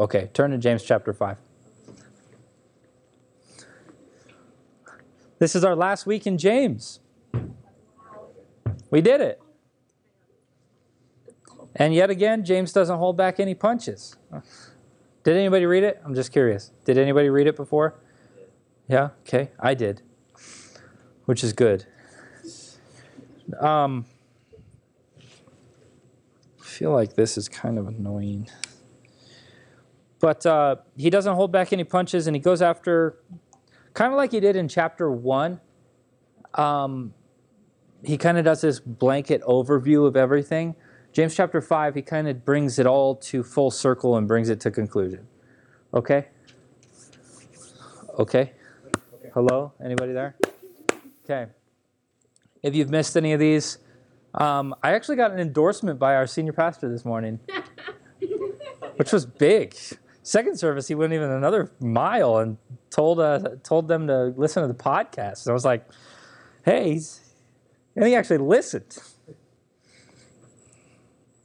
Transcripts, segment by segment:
Okay, turn to James chapter 5. This is our last week in James. We did it. And yet again, James doesn't hold back any punches. Did anybody read it? I'm just curious. Did anybody read it before? Yeah? Okay. I did, which is good. Um, I feel like this is kind of annoying. But uh, he doesn't hold back any punches and he goes after, kind of like he did in chapter one. Um, he kind of does this blanket overview of everything. James chapter 5, he kind of brings it all to full circle and brings it to conclusion. Okay? Okay? Hello? Anybody there? Okay. If you've missed any of these, um, I actually got an endorsement by our senior pastor this morning, which was big. Second service, he went even another mile and told uh, told them to listen to the podcast. And I was like, "Hey," he's, and he actually listened.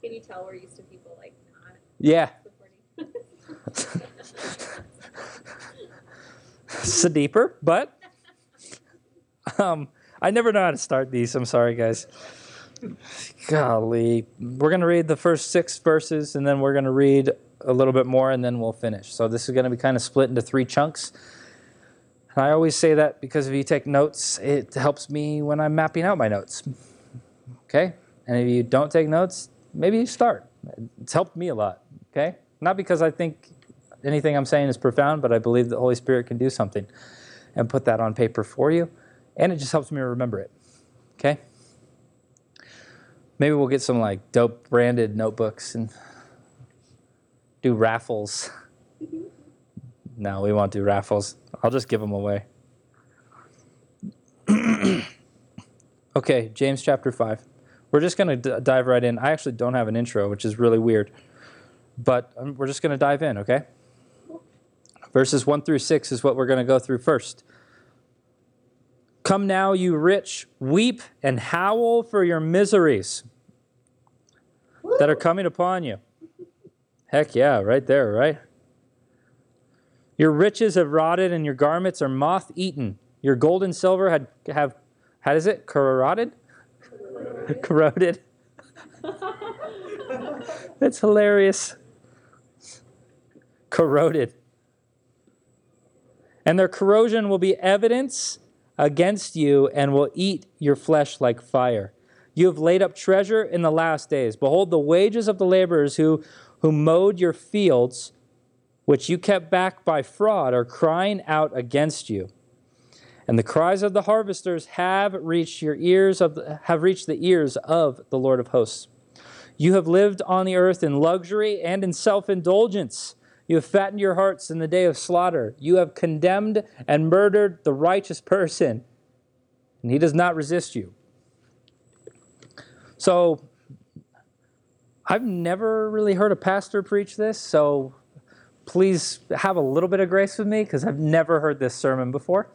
Can you tell we're used to people like not Yeah, it's deeper, but um, I never know how to start these. I'm sorry, guys. Golly, we're gonna read the first six verses, and then we're gonna read a little bit more, and then we'll finish. So this is gonna be kind of split into three chunks. And I always say that because if you take notes, it helps me when I'm mapping out my notes. Okay, and if you don't take notes, maybe you start. It's helped me a lot. Okay, not because I think anything I'm saying is profound, but I believe the Holy Spirit can do something and put that on paper for you. And it just helps me remember it. Okay? Maybe we'll get some like dope branded notebooks and do raffles. No, we won't do raffles. I'll just give them away. okay, James chapter 5. We're just going to d- dive right in. I actually don't have an intro, which is really weird. But um, we're just going to dive in, okay? Verses 1 through 6 is what we're going to go through first. Come now, you rich, weep and howl for your miseries that are coming upon you. Heck yeah, right there, right? Your riches have rotted and your garments are moth eaten. Your gold and silver had have how does it? Corroded? Corroded. That's hilarious. Corroded. And their corrosion will be evidence against you and will eat your flesh like fire. You have laid up treasure in the last days. Behold, the wages of the laborers who, who mowed your fields, which you kept back by fraud, are crying out against you. And the cries of the harvesters have reached your ears of the, have reached the ears of the Lord of hosts. You have lived on the earth in luxury and in self-indulgence. You have fattened your hearts in the day of slaughter. You have condemned and murdered the righteous person, and he does not resist you. So, I've never really heard a pastor preach this, so please have a little bit of grace with me because I've never heard this sermon before.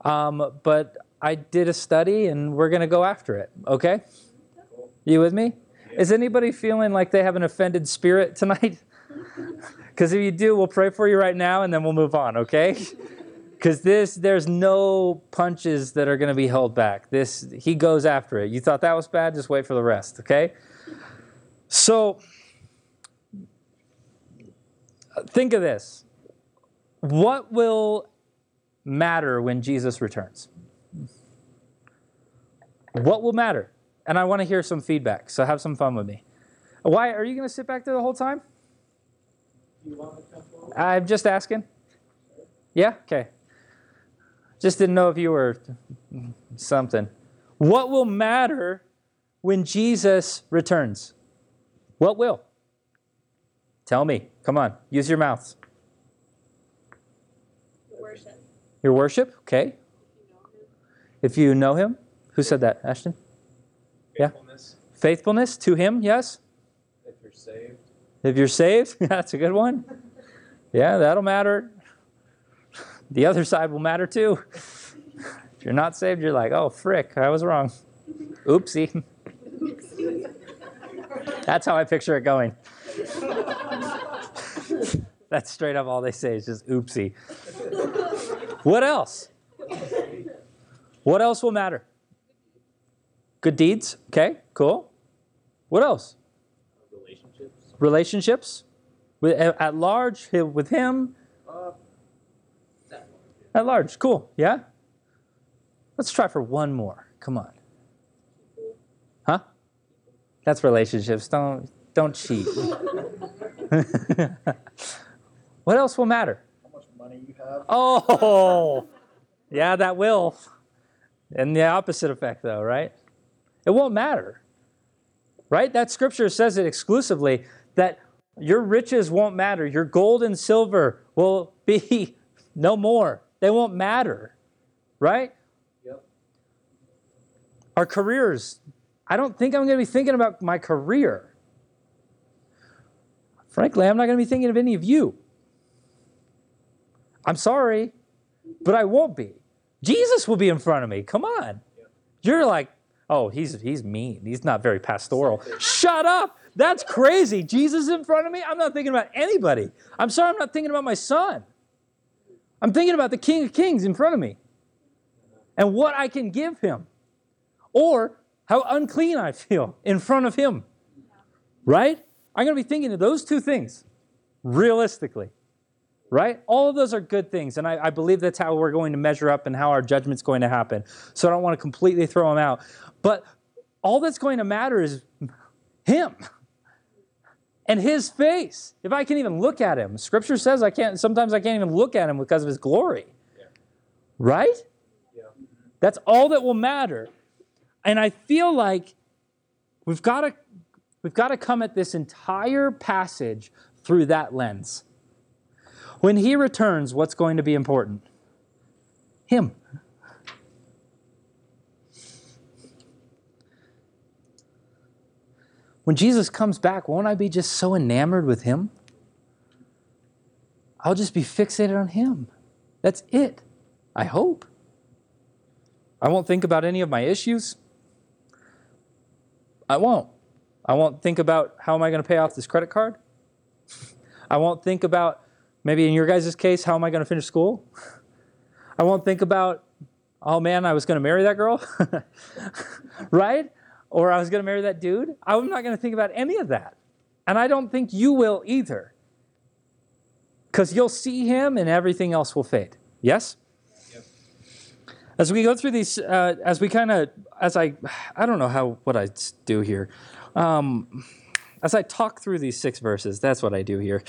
Um, but I did a study and we're going to go after it, okay? You with me? Is anybody feeling like they have an offended spirit tonight? Because if you do, we'll pray for you right now and then we'll move on, okay? Because this, there's no punches that are going to be held back. This, he goes after it. You thought that was bad? Just wait for the rest, okay? So, think of this. What will matter when Jesus returns? What will matter? And I want to hear some feedback, so have some fun with me. Why are you going to sit back there the whole time? I'm just asking. Yeah? Okay. Just didn't know if you were something. What will matter when Jesus returns? What will? Tell me. Come on. Use your mouths. Your worship. Your worship? Okay. You know him. If you know him. Who said that? Ashton? Yeah. Faithfulness, Faithfulness to him? Yes. if you're saved. If you're saved, that's a good one. Yeah, that'll matter. The other side will matter too. If you're not saved, you're like, oh, frick, I was wrong. Oopsie. That's how I picture it going. That's straight up all they say. is just oopsie. what else? What else will matter? Good deeds. Okay, cool. What else? relationships. Relationships with, at large with him. Uh. At large, cool. Yeah. Let's try for one more. Come on. Huh? That's relationships. Don't don't cheat. what else will matter? How much money you have? Oh, yeah, that will. And the opposite effect, though, right? It won't matter, right? That scripture says it exclusively that your riches won't matter. Your gold and silver will be no more. They won't matter, right? Yep. Our careers. I don't think I'm going to be thinking about my career. Frankly, I'm not going to be thinking of any of you. I'm sorry, but I won't be. Jesus will be in front of me. Come on. You're like, oh, he's he's mean. He's not very pastoral. Shut up. That's crazy. Jesus in front of me? I'm not thinking about anybody. I'm sorry, I'm not thinking about my son. I'm thinking about the King of Kings in front of me and what I can give him or how unclean I feel in front of him. Right? I'm going to be thinking of those two things realistically. Right? All of those are good things. And I, I believe that's how we're going to measure up and how our judgment's going to happen. So I don't want to completely throw them out. But all that's going to matter is him and his face. If I can even look at him, scripture says I can't, sometimes I can't even look at him because of his glory. Yeah. Right? Yeah. That's all that will matter. And I feel like we've got to we've got to come at this entire passage through that lens. When he returns, what's going to be important? Him. When Jesus comes back, won't I be just so enamored with him? I'll just be fixated on him. That's it. I hope. I won't think about any of my issues. I won't. I won't think about how am I going to pay off this credit card. I won't think about maybe in your guys' case, how am I going to finish school? I won't think about, oh man, I was going to marry that girl, right? Or I was going to marry that dude. I'm not going to think about any of that. And I don't think you will either. Because you'll see him and everything else will fade. Yes? As we go through these, uh, as we kind of, as I, I don't know how, what I do here. Um, as I talk through these six verses, that's what I do here.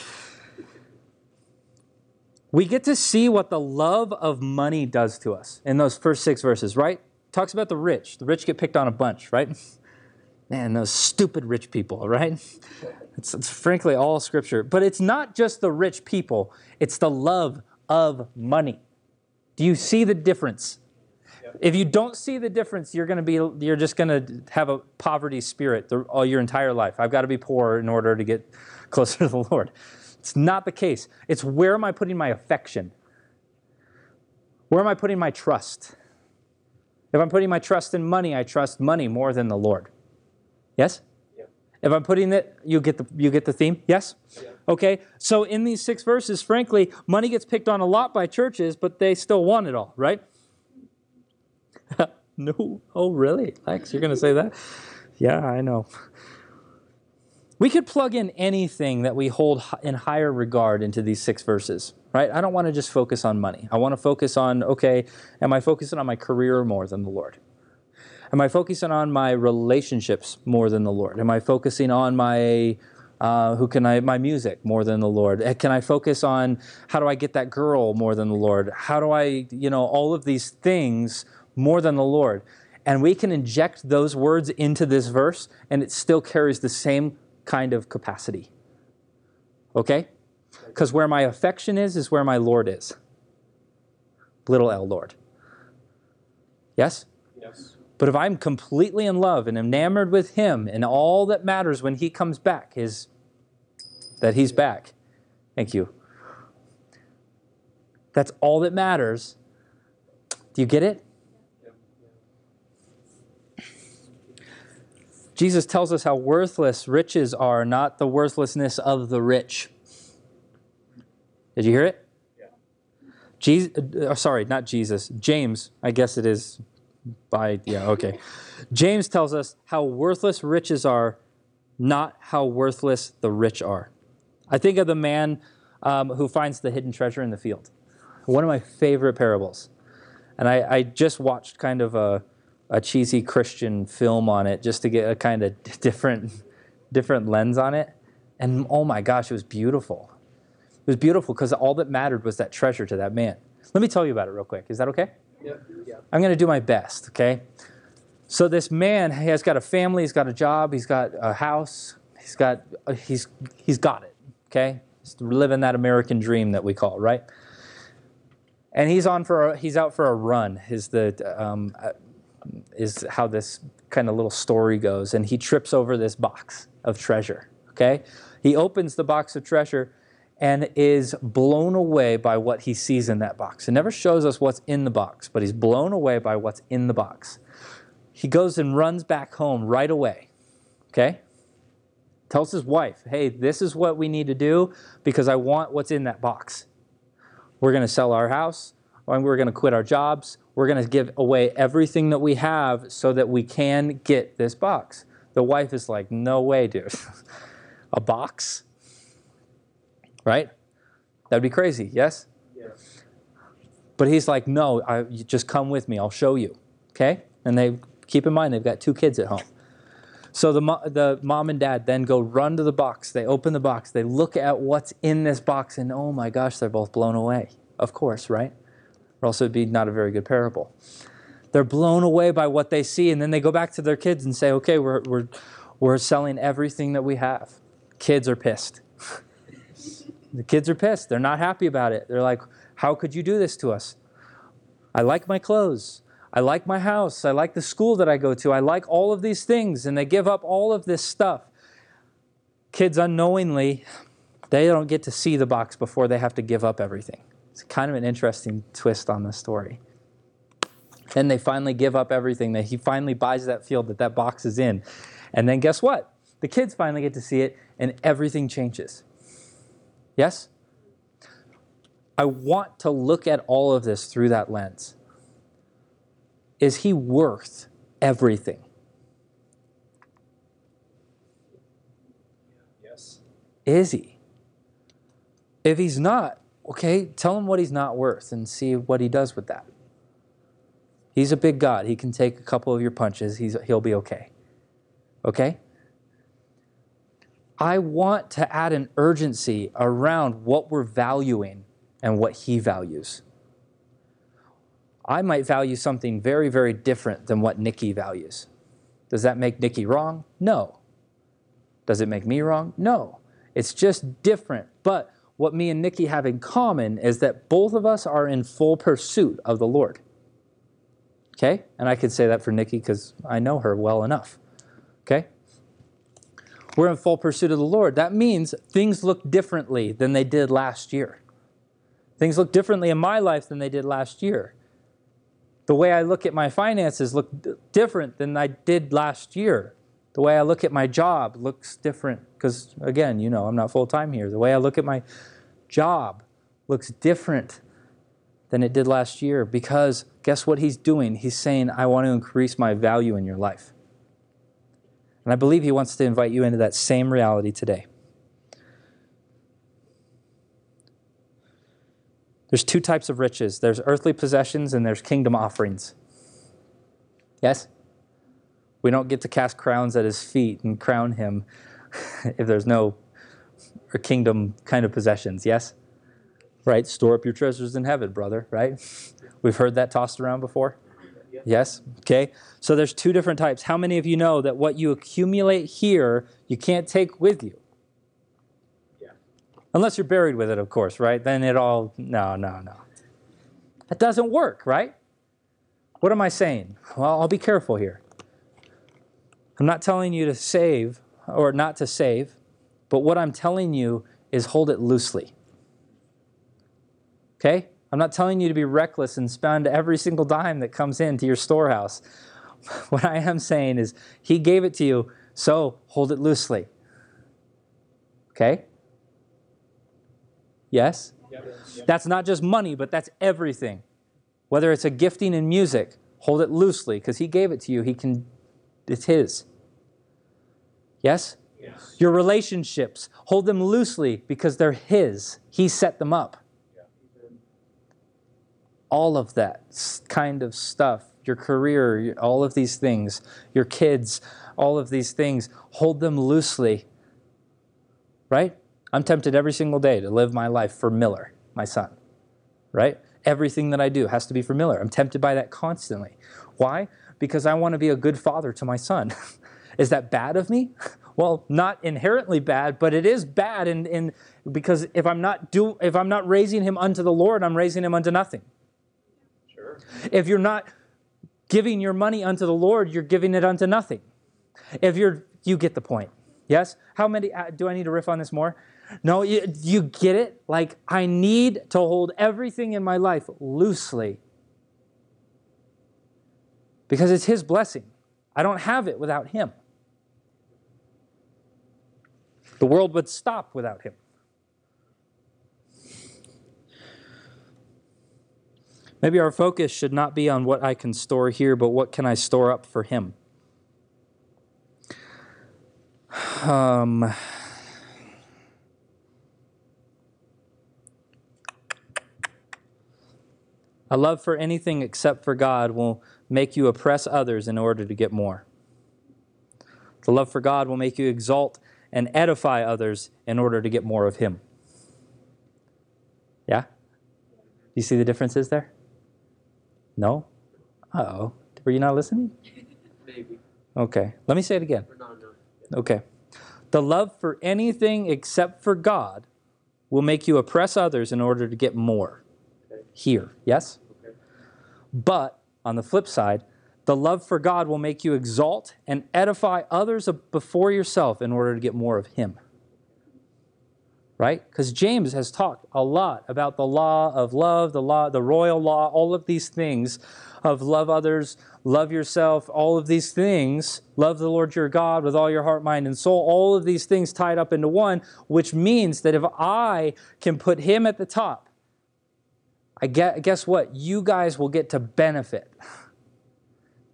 We get to see what the love of money does to us in those first six verses, right? Talks about the rich. The rich get picked on a bunch, right? Man, those stupid rich people, right? It's, it's frankly all scripture. But it's not just the rich people, it's the love of money. Do you see the difference? If you don't see the difference, you're going to be you're just going to have a poverty spirit the, all your entire life. I've got to be poor in order to get closer to the Lord. It's not the case. It's where am I putting my affection? Where am I putting my trust? If I'm putting my trust in money, I trust money more than the Lord. Yes? Yeah. If I'm putting it, you get the you get the theme? Yes? Yeah. Okay. So in these six verses, frankly, money gets picked on a lot by churches, but they still want it all, right? no. Oh, really? Lex, you're going to say that? Yeah, I know. We could plug in anything that we hold in higher regard into these six verses, right? I don't want to just focus on money. I want to focus on, okay, am I focusing on my career more than the Lord? Am I focusing on my relationships more than the Lord? Am I focusing on my uh, who can I my music more than the Lord? Eh, Can I focus on how do I get that girl more than the Lord? How do I you know all of these things more than the Lord? And we can inject those words into this verse, and it still carries the same kind of capacity. Okay? Because where my affection is is where my Lord is. Little L Lord. Yes. Yes. But if I'm completely in love and enamored with Him, and all that matters when He comes back is that He's back. Thank you. That's all that matters. Do you get it? Jesus tells us how worthless riches are, not the worthlessness of the rich. Did you hear it? Yeah. Jesus, uh, sorry, not Jesus. James, I guess it is by, yeah, okay. James tells us how worthless riches are, not how worthless the rich are. I think of the man um, who finds the hidden treasure in the field. One of my favorite parables. And I, I just watched kind of a, a cheesy Christian film on it just to get a kind of different, different lens on it. And oh my gosh, it was beautiful. It was beautiful because all that mattered was that treasure to that man. Let me tell you about it real quick. Is that okay? Yeah. Yeah. I'm going to do my best, okay? So this man, he has got a family, he's got a job, he's got a house, he's got uh, he's he's got it, okay? He's living that American dream that we call, right? And he's on for a, he's out for a run. Is the um, is how this kind of little story goes, and he trips over this box of treasure. Okay, he opens the box of treasure and is blown away by what he sees in that box. It never shows us what's in the box, but he's blown away by what's in the box. He goes and runs back home right away. Okay? Tells his wife, hey, this is what we need to do because I want what's in that box. We're going to sell our house, and we're going to quit our jobs. We're going to give away everything that we have so that we can get this box. The wife is like, no way, dude. A box? right? That'd be crazy, yes? Yeah. But he's like, no, I, you just come with me. I'll show you. Okay? And they keep in mind they've got two kids at home. So the, mo- the mom and dad then go run to the box. They open the box. They look at what's in this box, and oh my gosh, they're both blown away. Of course, right? Or else it'd be not a very good parable. They're blown away by what they see, and then they go back to their kids and say, okay, we're, we're, we're selling everything that we have. Kids are pissed. The kids are pissed. They're not happy about it. They're like, How could you do this to us? I like my clothes. I like my house. I like the school that I go to. I like all of these things. And they give up all of this stuff. Kids unknowingly, they don't get to see the box before they have to give up everything. It's kind of an interesting twist on the story. Then they finally give up everything. That he finally buys that field that that box is in. And then guess what? The kids finally get to see it and everything changes. Yes? I want to look at all of this through that lens. Is he worth everything? Yes. Is he? If he's not, okay, tell him what he's not worth and see what he does with that. He's a big God. He can take a couple of your punches. He's, he'll be okay. Okay? I want to add an urgency around what we're valuing and what he values. I might value something very, very different than what Nikki values. Does that make Nikki wrong? No. Does it make me wrong? No. It's just different. But what me and Nikki have in common is that both of us are in full pursuit of the Lord. Okay? And I could say that for Nikki because I know her well enough. Okay? We're in full pursuit of the Lord. That means things look differently than they did last year. Things look differently in my life than they did last year. The way I look at my finances look different than I did last year. The way I look at my job looks different because, again, you know, I'm not full time here. The way I look at my job looks different than it did last year because guess what he's doing? He's saying, I want to increase my value in your life. And I believe he wants to invite you into that same reality today. There's two types of riches there's earthly possessions and there's kingdom offerings. Yes? We don't get to cast crowns at his feet and crown him if there's no or kingdom kind of possessions. Yes? Right? Store up your treasures in heaven, brother, right? We've heard that tossed around before. Yes? Okay. So there's two different types. How many of you know that what you accumulate here, you can't take with you? Yeah. Unless you're buried with it, of course, right? Then it all, no, no, no. That doesn't work, right? What am I saying? Well, I'll be careful here. I'm not telling you to save or not to save, but what I'm telling you is hold it loosely. Okay? I'm not telling you to be reckless and spend every single dime that comes into your storehouse. What I am saying is, He gave it to you, so hold it loosely. Okay? Yes? That's not just money, but that's everything. Whether it's a gifting in music, hold it loosely because he gave it to you. He can it's his. Yes? Yes. Your relationships, hold them loosely because they're his. He set them up. All of that kind of stuff, your career, all of these things, your kids, all of these things, hold them loosely. Right? I'm tempted every single day to live my life for Miller, my son. Right? Everything that I do has to be for Miller. I'm tempted by that constantly. Why? Because I want to be a good father to my son. is that bad of me? Well, not inherently bad, but it is bad in, in because if I'm not do if I'm not raising him unto the Lord, I'm raising him unto nothing. Sure. If you're not giving your money unto the Lord, you're giving it unto nothing. If you're, you get the point. Yes? How many, uh, do I need to riff on this more? No, you, you get it? Like, I need to hold everything in my life loosely because it's His blessing. I don't have it without Him. The world would stop without Him. Maybe our focus should not be on what I can store here, but what can I store up for Him? Um, a love for anything except for God will make you oppress others in order to get more. The love for God will make you exalt and edify others in order to get more of Him. Yeah? Do you see the differences there? No? Uh oh. Were you not listening? Maybe. Okay. Let me say it again. Or not enough. Okay. The love for anything except for God will make you oppress others in order to get more Okay. here. Yes? Okay. But on the flip side, the love for God will make you exalt and edify others before yourself in order to get more of Him. Right? Because James has talked a lot about the law of love, the law, the royal law, all of these things of love others, love yourself, all of these things, love the Lord your God with all your heart, mind, and soul, all of these things tied up into one, which means that if I can put Him at the top, I guess what? You guys will get to benefit.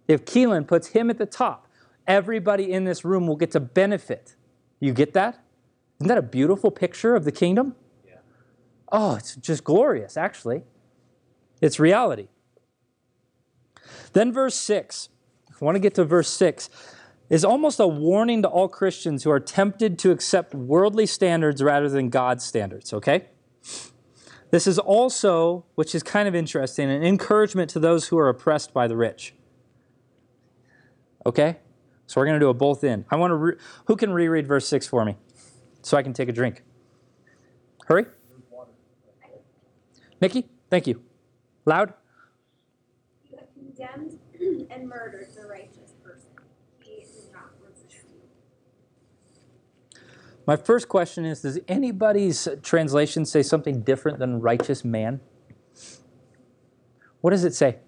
If Keelan puts him at the top, everybody in this room will get to benefit. You get that? Isn't that a beautiful picture of the kingdom? Yeah. Oh, it's just glorious, actually. It's reality. Then, verse 6. I want to get to verse 6 is almost a warning to all Christians who are tempted to accept worldly standards rather than God's standards, okay? This is also, which is kind of interesting, an encouragement to those who are oppressed by the rich. Okay? So we're going to do a both in. I want to, re- who can reread verse 6 for me so I can take a drink? Hurry. Nikki, thank you. Loud. You have condemned and murdered the righteous person. He did not resist you. My first question is Does anybody's translation say something different than righteous man? What does it say?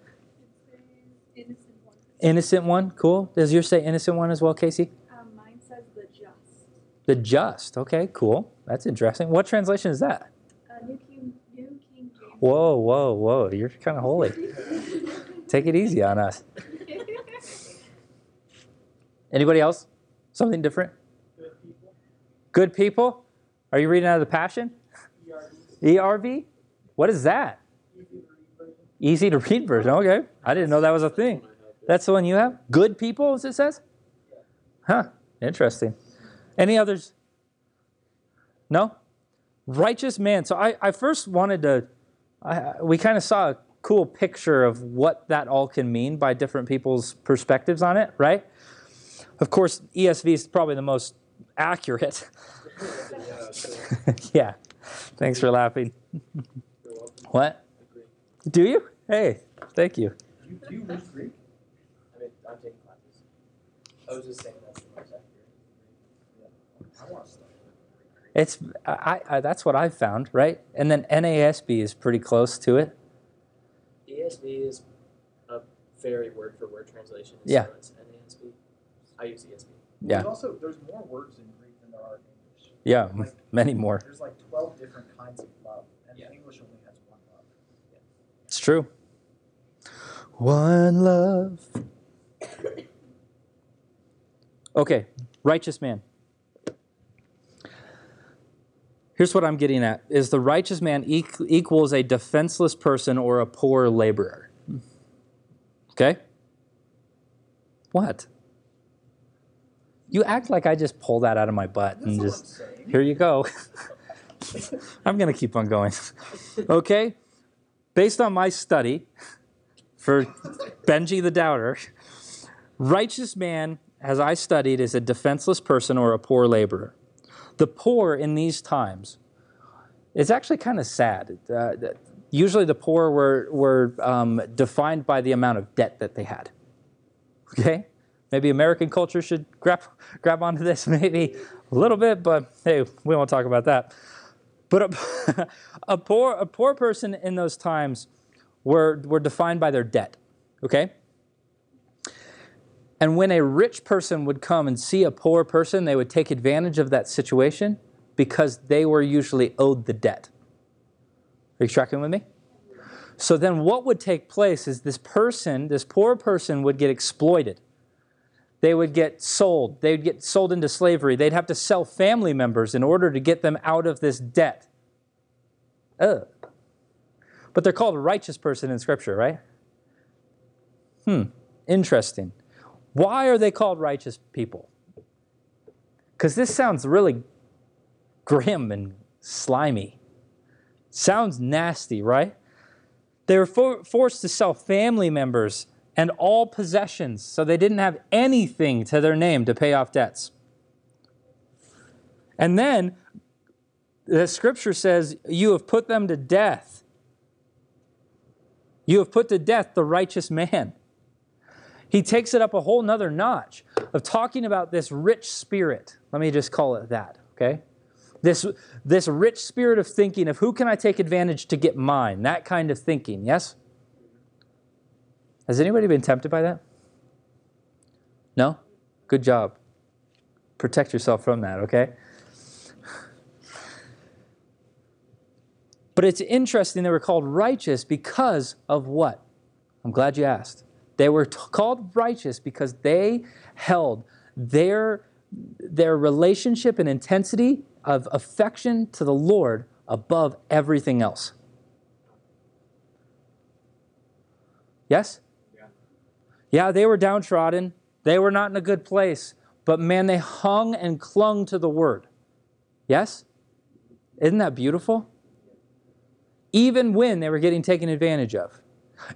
Innocent one. Innocent one? Cool. Does yours say innocent one as well, Casey? Um, mine says the just. The just. Okay, cool. That's interesting. What translation is that? Uh, New King, New King James. Whoa, whoa, whoa. You're kind of holy. Take it easy on us. Anybody else? Something different? Good people? Are you reading out of the Passion? ERV? What is that? Easy to read version. Okay. I didn't know that was a thing. That's the one you have? Good people, as it says? Huh. Interesting. Any others? No? Righteous man. So I, I first wanted to, I, we kind of saw a cool picture of what that all can mean by different people's perspectives on it, right? Of course, ESV is probably the most accurate. yeah. Thanks for laughing. What? Do you? Hey, thank you. Do you, do you read Greek? I mean, I'm taking classes. I was just saying that's the most accurate. Yeah. I want to study Greek. It's I, I that's what I've found, right? And then NASB is pretty close to it. ESV is a very word for word translation. Yeah. So it's NASB. I use ESV. Yeah. There's also there's more words in Greek than there are in English. Yeah, Like, many more. There's like 12 different kinds of love, and Yeah. English only has one love. Yeah. It's true. One love. Okay, righteous man. Here's what I'm getting at is the righteous man equ- equals a defenseless person or a poor laborer. Okay? What? You act like I just pulled that out of my butt and just here you go. I'm going to keep on going. Okay? Based on my study for Benji the Doubter, righteous man, as I studied, is a defenseless person or a poor laborer. The poor in these times, it's actually kind of sad. Uh, that- usually the poor were, were um, defined by the amount of debt that they had. Okay? Maybe American culture should grab, grab onto this, maybe a little bit, but hey, we won't talk about that. But a, a poor a poor person in those times were were defined by their debt. Okay? And when a rich person would come and see a poor person, they would take advantage of that situation because they were usually owed the debt. Are you tracking with me? So then what would take place is this person, this poor person would get exploited. They would get sold. They would get sold into slavery. They'd have to sell family members in order to get them out of this debt. Ugh. But they're called a righteous person in Scripture, right? Hmm, interesting. Why are they called righteous people? Because this sounds really grim and slimy. Sounds nasty, right? They were for- forced to sell family members and all possessions, so they didn't have anything to their name to pay off debts. And then the scripture says, You have put them to death. You have put to death the righteous man. He takes it up a whole nother notch of talking about this rich spirit. Let me just call it that, okay? This, this rich spirit of thinking of who can I take advantage to get mine, that kind of thinking, yes? Has anybody been tempted by that? No? Good job. Protect yourself from that, okay? But it's interesting they were called righteous because of what? I'm glad you asked. They were t- called righteous because they held their, their relationship and intensity of affection to the Lord above everything else. Yes? Yeah. They were downtrodden. They were not in a good place. But man, they hung and clung to the word. Yes? Isn't that beautiful? Even when they were getting taken advantage of.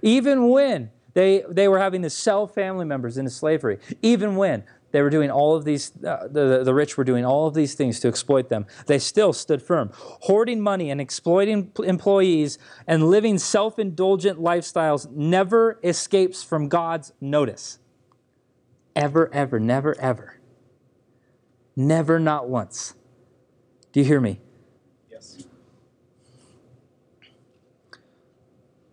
Even when they, they were having to sell family members into slavery. Even when they were doing all of these, uh, the, the rich were doing all of these things to exploit them, they still stood firm. Hoarding money and exploiting employees and living self indulgent lifestyles never escapes from God's notice. Ever, ever, never, ever. Never, not once. Do you hear me? Yes.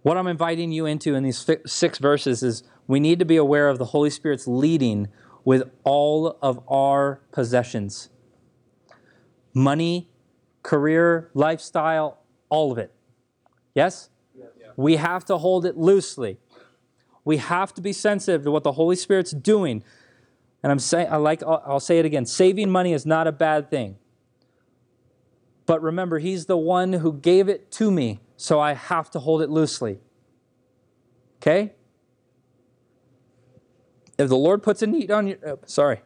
What I'm inviting you into in these six verses is we need to be aware of the Holy Spirit's leading with all of our possessions money, career, lifestyle, all of it. Yes? We have to hold it loosely. We have to be sensitive to what the Holy Spirit's doing. And I'm saying, I like, I'll, I'll say it again saving money is not a bad thing. But remember, He's the one who gave it to me, so I have to hold it loosely. Okay? If the Lord puts a need on your, uh, sorry,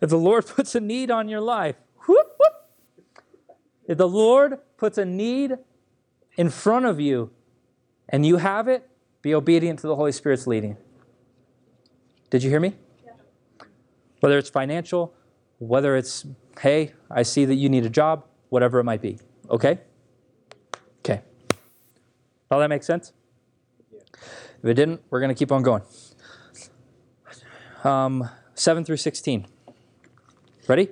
if the Lord puts a need on your life, whoop, whoop. If the Lord puts a need in front of you and you have it, be obedient to the Holy Spirit's leading. Did you hear me? Whether it's financial, whether it's, hey, I see that you need a job, whatever it might be. Okay? Okay. All that makes sense? If it didn't, we're going to keep on going. Um, 7 through 16. Ready?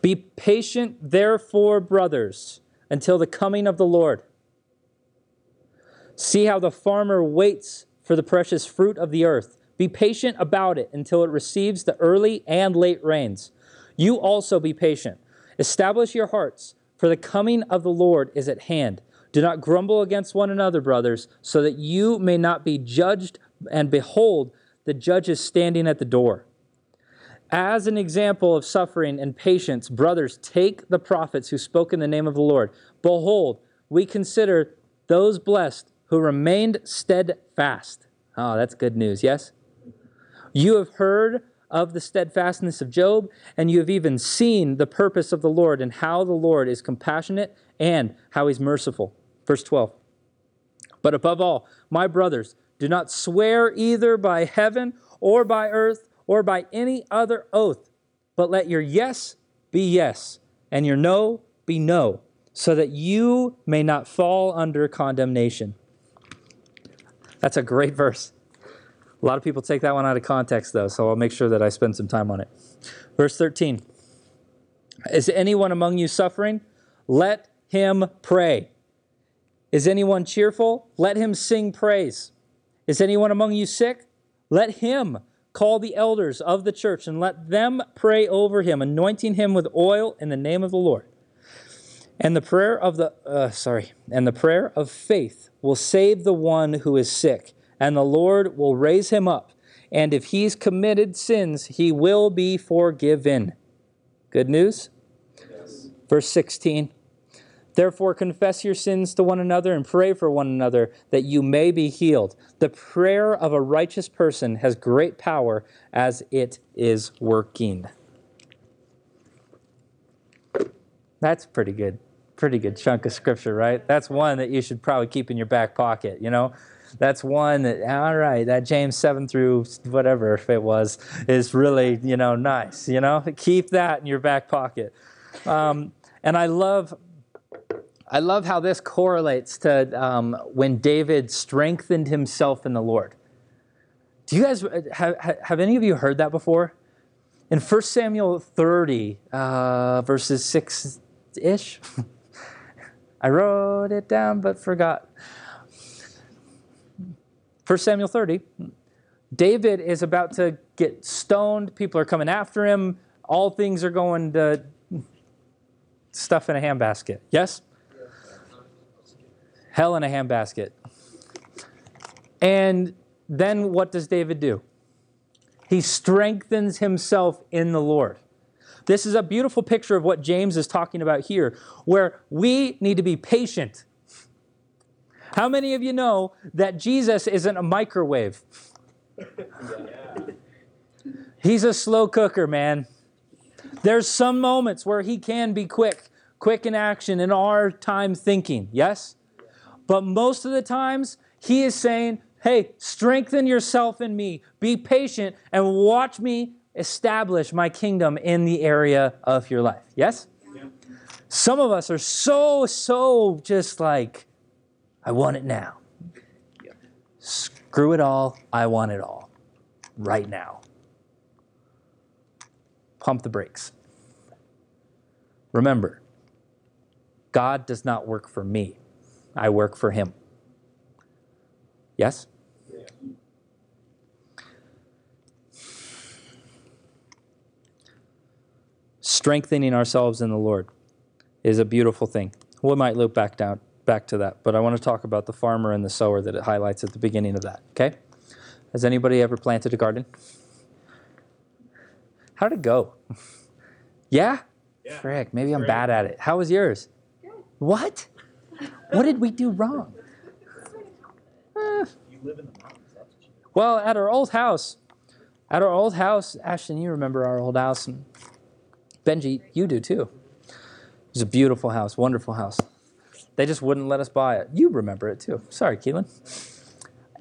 Be patient, therefore, brothers, until the coming of the Lord. See how the farmer waits for the precious fruit of the earth. Be patient about it until it receives the early and late rains. You also be patient. Establish your hearts, for the coming of the Lord is at hand. Do not grumble against one another, brothers, so that you may not be judged. And behold, the judge is standing at the door. As an example of suffering and patience, brothers, take the prophets who spoke in the name of the Lord. Behold, we consider those blessed who remained steadfast. Oh, that's good news, yes? You have heard of the steadfastness of Job, and you have even seen the purpose of the Lord and how the Lord is compassionate and how he's merciful. Verse 12. But above all, my brothers, do not swear either by heaven or by earth or by any other oath, but let your yes be yes, and your no be no, so that you may not fall under condemnation. That's a great verse. A lot of people take that one out of context, though, so I'll make sure that I spend some time on it. Verse 13 Is anyone among you suffering? Let him pray. Is anyone cheerful? Let him sing praise. Is anyone among you sick? Let him call the elders of the church and let them pray over him, anointing him with oil in the name of the Lord. And the prayer of the uh, sorry, and the prayer of faith will save the one who is sick, and the Lord will raise him up. And if he's committed sins, he will be forgiven. Good news? Yes. Verse 16. Therefore, confess your sins to one another and pray for one another that you may be healed. The prayer of a righteous person has great power as it is working. That's pretty good. Pretty good chunk of scripture, right? That's one that you should probably keep in your back pocket, you know? That's one that, all right, that James 7 through whatever if it was, is really, you know, nice, you know? Keep that in your back pocket. Um, and I love I love how this correlates to um, when David strengthened himself in the Lord. Do you guys have, have any of you heard that before? In 1 Samuel 30, uh, verses 6 ish, I wrote it down but forgot. 1 Samuel 30, David is about to get stoned. People are coming after him. All things are going to stuff in a handbasket. Yes? Hell in a handbasket. And then what does David do? He strengthens himself in the Lord. This is a beautiful picture of what James is talking about here, where we need to be patient. How many of you know that Jesus isn't a microwave? He's a slow cooker, man. There's some moments where he can be quick, quick in action in our time thinking, yes? But most of the times, he is saying, hey, strengthen yourself in me, be patient, and watch me establish my kingdom in the area of your life. Yes? Yeah. Some of us are so, so just like, I want it now. Yeah. Screw it all. I want it all right now. Pump the brakes. Remember, God does not work for me. I work for him. Yes? Yeah. Strengthening ourselves in the Lord is a beautiful thing. We might loop back down back to that, but I want to talk about the farmer and the sower that it highlights at the beginning of that. Okay? Has anybody ever planted a garden? How'd it go? yeah? Yeah. Frick, maybe I'm bad at it. How was yours? What? What did we do wrong? Eh, well, at our old house, at our old house, Ashton, you remember our old house, and Benji, you do too. It was a beautiful house, wonderful house. They just wouldn't let us buy it. You remember it too. Sorry, Keelan.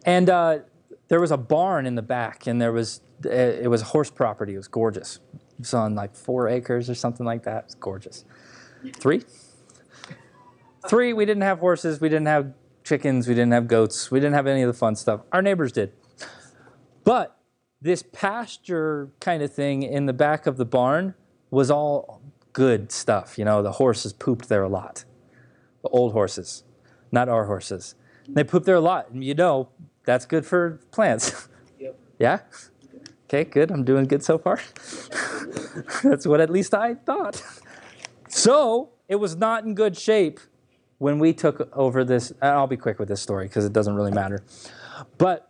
And uh, there was a barn in the back, and there was uh, it was horse property. It was gorgeous. It was on like four acres or something like that. It's gorgeous. Three. Three. We didn't have horses. We didn't have chickens. We didn't have goats. We didn't have any of the fun stuff. Our neighbors did. But this pasture kind of thing in the back of the barn was all good stuff. You know, the horses pooped there a lot. The old horses, not our horses. They pooped there a lot. And you know, that's good for plants. Yep. yeah? Okay, good. I'm doing good so far. That's what at least I thought. So it was not in good shape when we took over this. I'll be quick with this story because it doesn't really matter. But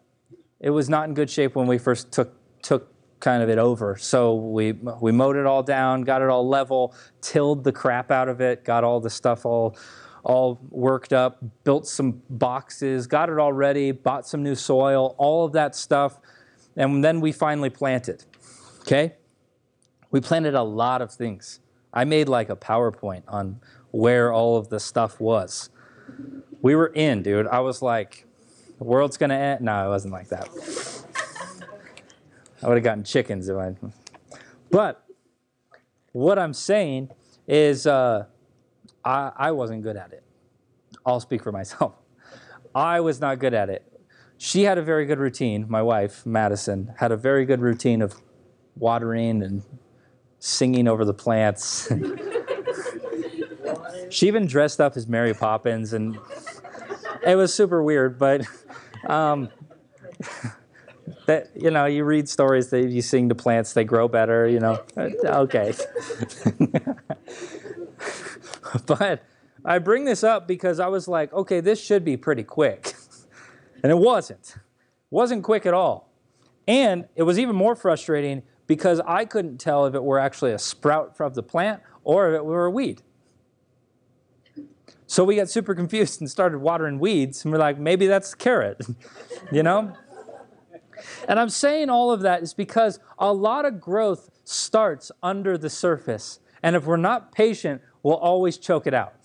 it was not in good shape when we first took took kind of it over. So we we mowed it all down, got it all level, tilled the crap out of it, got all the stuff all all worked up, built some boxes, got it all ready, bought some new soil, all of that stuff, and then we finally planted. Okay? We planted a lot of things. I made like a PowerPoint on where all of the stuff was. We were in, dude. I was like, the world's gonna end. No, it wasn't like that. I would have gotten chickens if I. But what I'm saying is, uh, I, I wasn't good at it. I'll speak for myself. I was not good at it. She had a very good routine. My wife, Madison, had a very good routine of watering and singing over the plants. she even dressed up as Mary Poppins, and it was super weird. But um, that you know, you read stories that you sing to plants, they grow better. You know, okay. but I bring this up because I was like, okay, this should be pretty quick, and it wasn't. Wasn't quick at all, and it was even more frustrating because I couldn't tell if it were actually a sprout from the plant or if it were a weed. So we got super confused and started watering weeds, and we're like, maybe that's the carrot, you know? And I'm saying all of that is because a lot of growth starts under the surface. And if we're not patient, we'll always choke it out.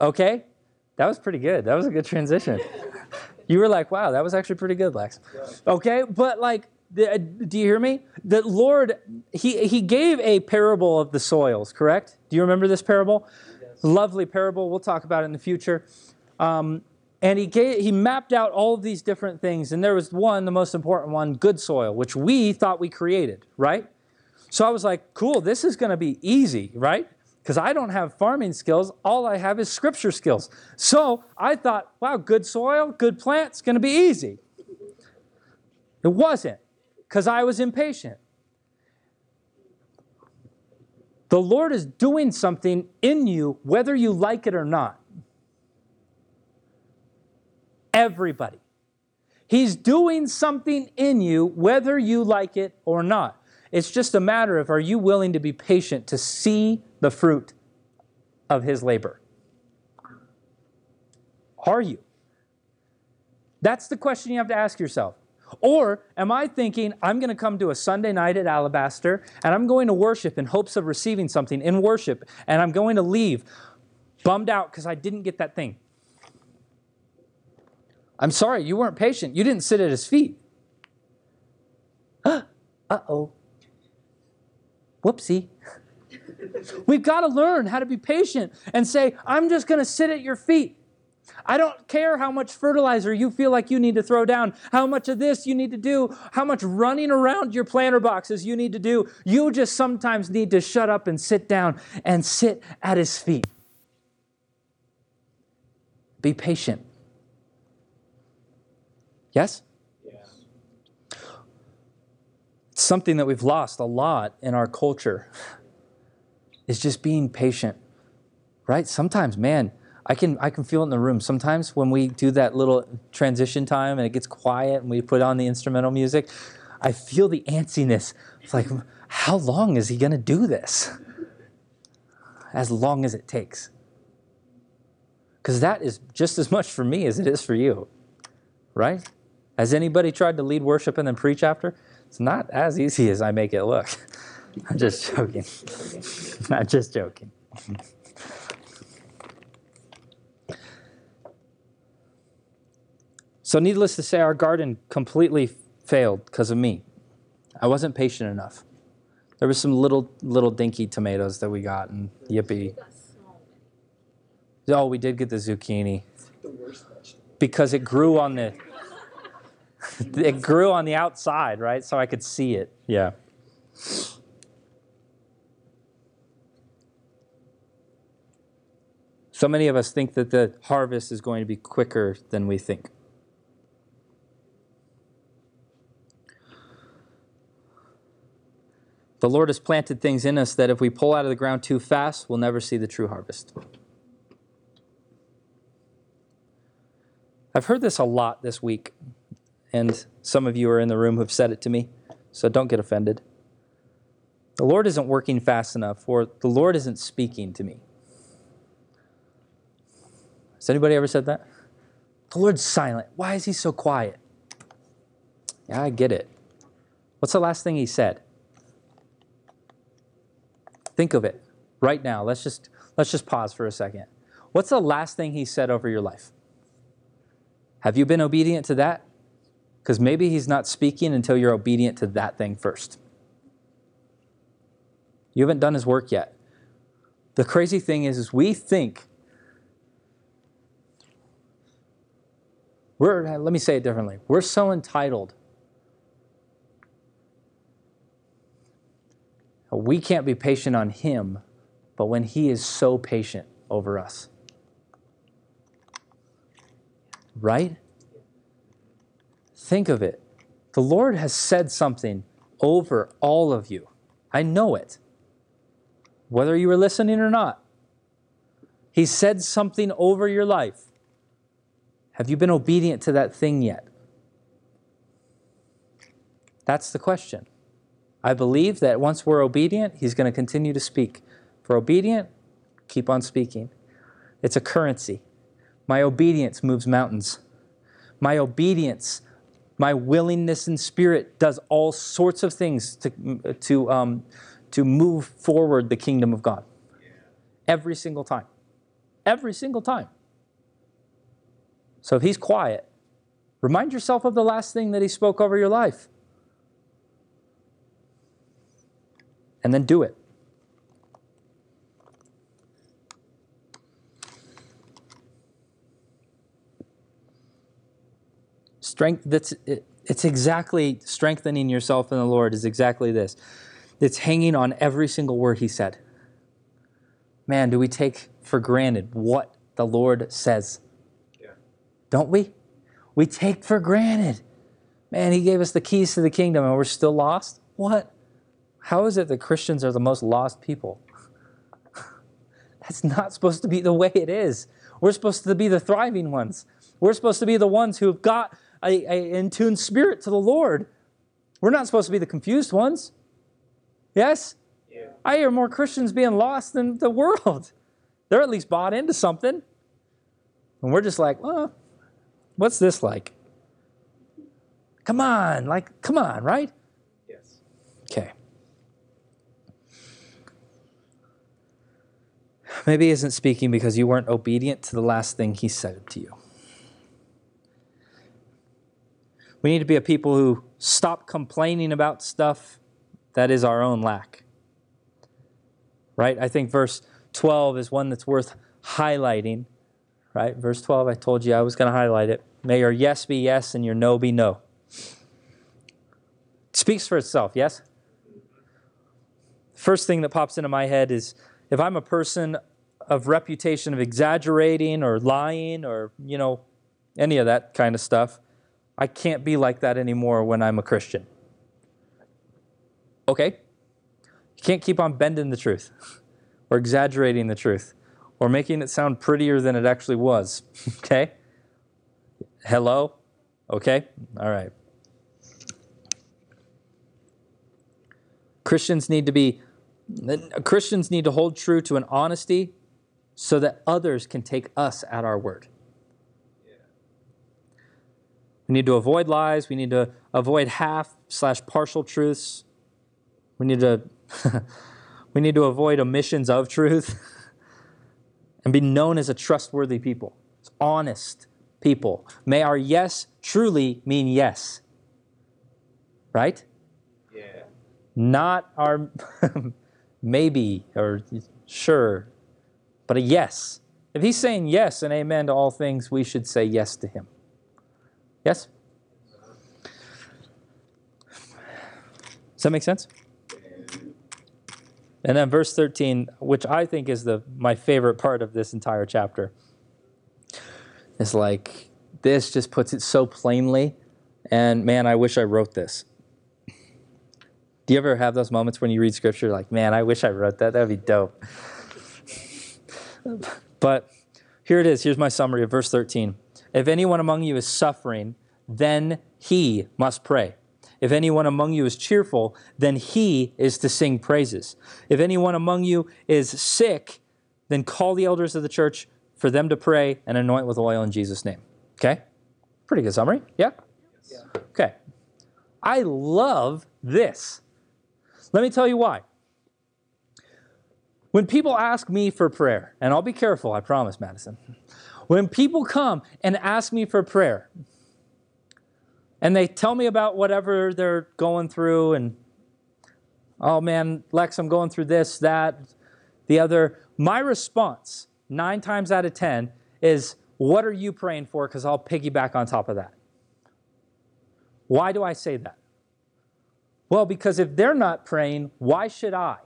Okay? That was pretty good. That was a good transition. You were like, wow, that was actually pretty good, Lex. Okay? But like, the- uh, do you hear me? The Lord, he, he gave a parable of the soils, correct? Do you remember this parable? Lovely parable. We'll talk about it in the future. Um, and he gave, he mapped out all of these different things, and there was one, the most important one, good soil, which we thought we created, right? So I was like, cool, this is going to be easy, right? Because I don't have farming skills. All I have is scripture skills. So I thought, wow, good soil, good plants, going to be easy. It wasn't, because I was impatient. The Lord is doing something in you, whether you like it or not. Everybody. He's doing something in you, whether you like it or not. It's just a matter of are you willing to be patient to see the fruit of his labor? Are you? That's the question you have to ask yourself. Or am I thinking I'm going to come to a Sunday night at Alabaster and I'm going to worship in hopes of receiving something in worship and I'm going to leave bummed out because I didn't get that thing? I'm sorry, you weren't patient. You didn't sit at his feet. uh oh. Whoopsie. We've got to learn how to be patient and say, I'm just going to sit at your feet. I don't care how much fertilizer you feel like you need to throw down, how much of this you need to do, how much running around your planter boxes you need to do. You just sometimes need to shut up and sit down and sit at his feet. Be patient. Yes? It's something that we've lost a lot in our culture is just being patient. Right? Sometimes, man, I can I can feel it in the room. Sometimes when we do that little transition time and it gets quiet and we put on the instrumental music, I feel the antsiness. It's like, how long is he gonna do this? As long as it takes. Because that is just as much for me as it is for you. Right? Has anybody tried to lead worship and then preach after? It's not as easy as I make it look. I'm just joking. I'm just joking. So, needless to say, our garden completely failed because of me. I wasn't patient enough. There was some little, little dinky tomatoes that we got, and yippee. Oh, we did get the zucchini The worst vegetable. because it grew on the it grew on the outside, right? So I could see it. Yeah. So many of us think that the harvest is going to be quicker than we think. The Lord has planted things in us that if we pull out of the ground too fast, we'll never see the true harvest. I've heard this a lot this week, and some of you are in the room who've said it to me, so don't get offended. The Lord isn't working fast enough, or the Lord isn't speaking to me. Has anybody ever said that? The Lord's silent. Why is he so quiet? Yeah, I get it. What's the last thing he said? Think of it right now. Let's just let's just pause for a second. What's the last thing he said over your life? Have you been obedient to that? Because maybe he's not speaking until you're obedient to that thing first. You haven't done his work yet. The crazy thing is, is we think we're let me say it differently. We're so entitled We can't be patient on Him, but when He is so patient over us. Right? Think of it. The Lord has said something over all of you. I know it. Whether you were listening or not, He said something over your life. Have you been obedient to that thing yet? That's the question. I believe that once we're obedient, He's going to continue to speak. We're obedient, keep on speaking. It's a currency. My obedience moves mountains. My obedience, my willingness and spirit does all sorts of things to, to, um, to move forward the kingdom of God. Every single time. Every single time. So if He's quiet, remind yourself of the last thing that He spoke over your life. And then do it. Strength that's it, it's exactly strengthening yourself in the Lord is exactly this. It's hanging on every single word he said. Man, do we take for granted what the Lord says? Yeah. Don't we? We take for granted. Man, he gave us the keys to the kingdom and we're still lost? What? How is it that Christians are the most lost people? That's not supposed to be the way it is. We're supposed to be the thriving ones. We're supposed to be the ones who've got a, a in tune spirit to the Lord. We're not supposed to be the confused ones. Yes? Yeah. I hear more Christians being lost than the world. They're at least bought into something. And we're just like, well, what's this like? Come on, like, come on, right? Yes. Okay. Maybe he isn't speaking because you weren't obedient to the last thing he said to you. We need to be a people who stop complaining about stuff that is our own lack. Right? I think verse 12 is one that's worth highlighting. Right? Verse 12, I told you I was going to highlight it. May your yes be yes and your no be no. It speaks for itself, yes? First thing that pops into my head is if I'm a person of reputation of exaggerating or lying or, you know, any of that kind of stuff, I can't be like that anymore when I'm a Christian. Okay? You can't keep on bending the truth or exaggerating the truth or making it sound prettier than it actually was. okay? Hello? Okay? All right. Christians need to be Christians need to hold true to an honesty so that others can take us at our word. We need to avoid lies. We need to avoid half slash partial truths. We need to we need to avoid omissions of truth and be known as a trustworthy people, honest people. May our yes truly mean yes. Right? Yeah. Not our maybe or sure but a yes. If he's saying yes and amen to all things, we should say yes to him. Yes? Does that make sense? And then verse 13, which I think is the my favorite part of this entire chapter, is like this just puts it so plainly. And man, I wish I wrote this. Do you ever have those moments when you read scripture like, man, I wish I wrote that? That would be dope. But here it is. Here's my summary of verse 13. If anyone among you is suffering, then he must pray. If anyone among you is cheerful, then he is to sing praises. If anyone among you is sick, then call the elders of the church for them to pray and anoint with oil in Jesus' name. Okay? Pretty good summary. Yeah? Yeah. Okay. I love this. Let me tell you why. When people ask me for prayer, and I'll be careful, I promise, Madison. When people come and ask me for prayer, and they tell me about whatever they're going through, and oh man, Lex, I'm going through this, that, the other, my response, nine times out of ten, is what are you praying for? Because I'll piggyback on top of that. Why do I say that? Well, because if they're not praying, why should I?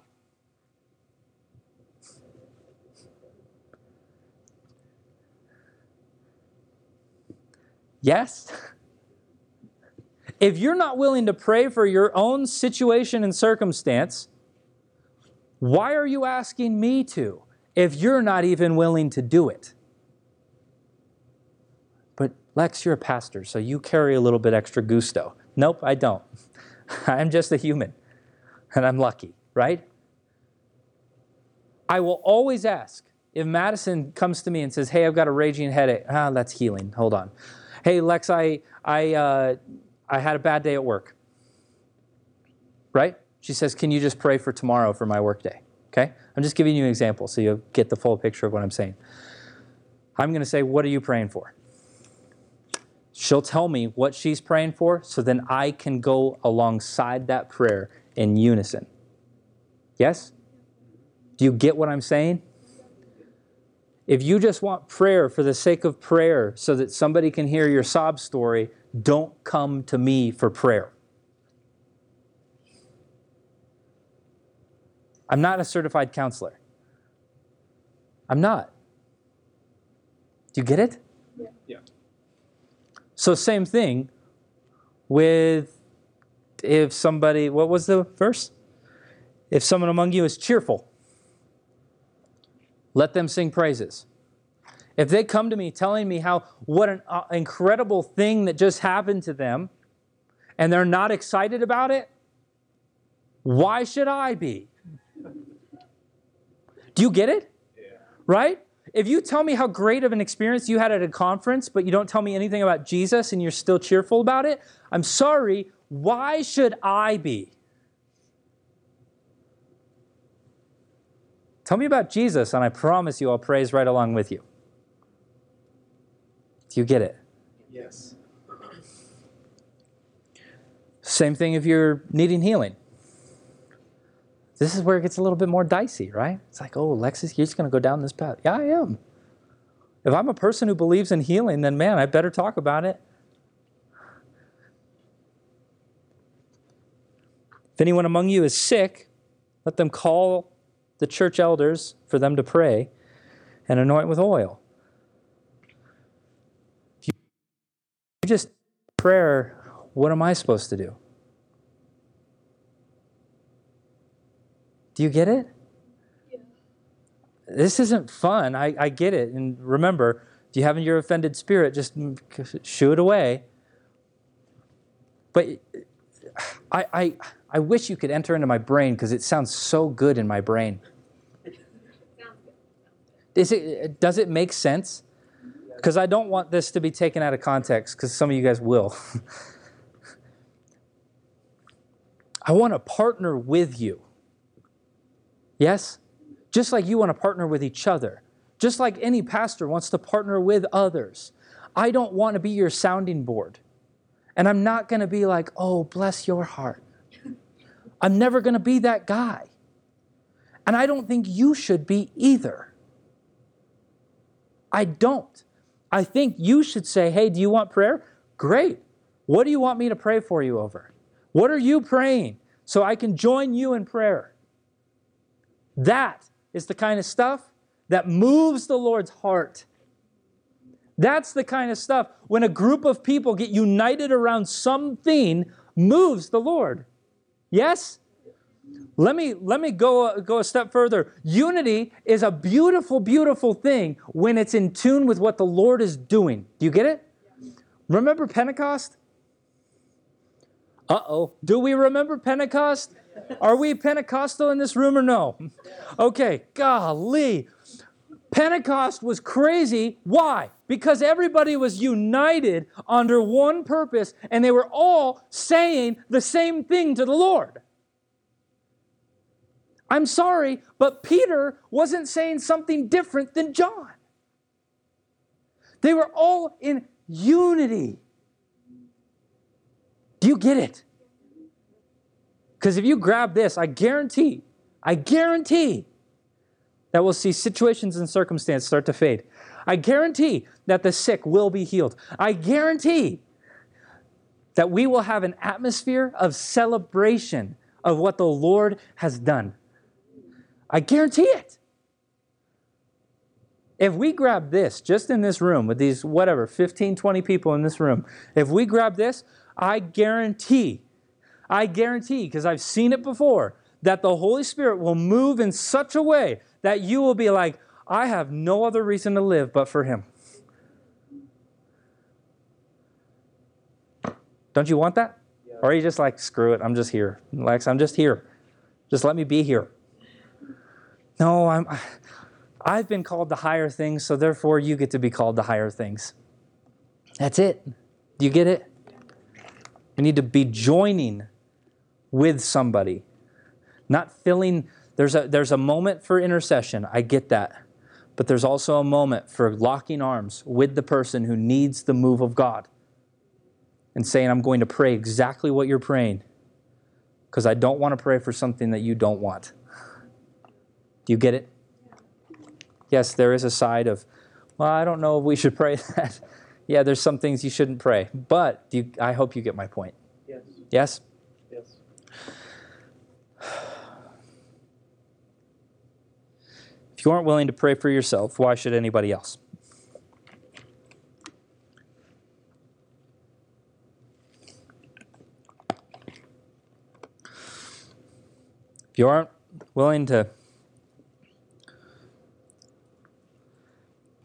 Yes? If you're not willing to pray for your own situation and circumstance, why are you asking me to if you're not even willing to do it? But Lex, you're a pastor, so you carry a little bit extra gusto. Nope, I don't. I'm just a human, and I'm lucky, right? I will always ask if Madison comes to me and says, "Hey, I've got a raging headache." Ah, that's healing. Hold on. Hey, Lex, I I uh, I had a bad day at work. Right? She says, "Can you just pray for tomorrow for my work day?" Okay? I'm just giving you an example so you get the full picture of what I'm saying. I'm going to say, "What are you praying for?" She'll tell me what she's praying for, so then I can go alongside that prayer in unison. Yes? Do you get what I'm saying? If you just want prayer for the sake of prayer so that somebody can hear your sob story, don't come to me for prayer. I'm not a certified counselor. I'm not. Do you get it? Yeah. So, same thing with if somebody, what was the verse? If someone among you is cheerful, let them sing praises. If they come to me telling me how what an uh, incredible thing that just happened to them and they're not excited about it, why should I be? Do you get it? Yeah. Right? If you tell me how great of an experience you had at a conference, but you don't tell me anything about Jesus and you're still cheerful about it, I'm sorry, why should I be? Tell me about Jesus, and I promise you I'll praise right along with you. Do you get it? Yes. Same thing if you're needing healing. This is where it gets a little bit more dicey, right? It's like, oh, Lexus, you're just going to go down this path. Yeah, I am. If I'm a person who believes in healing, then man, I better talk about it. If anyone among you is sick, let them call the church elders for them to pray and anoint with oil. If you just prayer, what am I supposed to do? Do you get it? This isn't fun. I, I get it. And remember, if you have in your offended spirit, just shoo it away. But I, I, I wish you could enter into my brain because it sounds so good in my brain. Is it, does it make sense? Because I don't want this to be taken out of context because some of you guys will. I want to partner with you. Yes? Just like you want to partner with each other. Just like any pastor wants to partner with others. I don't want to be your sounding board. And I'm not going to be like, oh, bless your heart. I'm never going to be that guy. And I don't think you should be either. I don't. I think you should say, hey, do you want prayer? Great. What do you want me to pray for you over? What are you praying so I can join you in prayer? That is the kind of stuff that moves the Lord's heart. That's the kind of stuff when a group of people get united around something moves the Lord. Yes? Let me let me go go a step further. Unity is a beautiful beautiful thing when it's in tune with what the Lord is doing. Do you get it? Remember Pentecost? Uh-oh. Do we remember Pentecost? Are we Pentecostal in this room or no? Okay, golly. Pentecost was crazy. Why? Because everybody was united under one purpose and they were all saying the same thing to the Lord. I'm sorry, but Peter wasn't saying something different than John. They were all in unity. Do you get it? Because if you grab this, I guarantee, I guarantee that we'll see situations and circumstances start to fade. I guarantee that the sick will be healed. I guarantee that we will have an atmosphere of celebration of what the Lord has done. I guarantee it. If we grab this just in this room with these, whatever, 15, 20 people in this room, if we grab this, I guarantee, I guarantee, because I've seen it before, that the Holy Spirit will move in such a way that you will be like, I have no other reason to live but for Him. Don't you want that? Yeah. Or are you just like, screw it, I'm just here. Lex, I'm just here. Just let me be here. No, I'm I've been called to higher things, so therefore you get to be called to higher things. That's it. Do you get it? We need to be joining with somebody, not filling. There's a, there's a moment for intercession. I get that. But there's also a moment for locking arms with the person who needs the move of God and saying, I'm going to pray exactly what you're praying because I don't want to pray for something that you don't want. Do you get it? Yes, there is a side of, well, I don't know if we should pray that. yeah, there's some things you shouldn't pray. But you, I hope you get my point. Yes. Yes? Yes. If you aren't willing to pray for yourself, why should anybody else? If you aren't willing to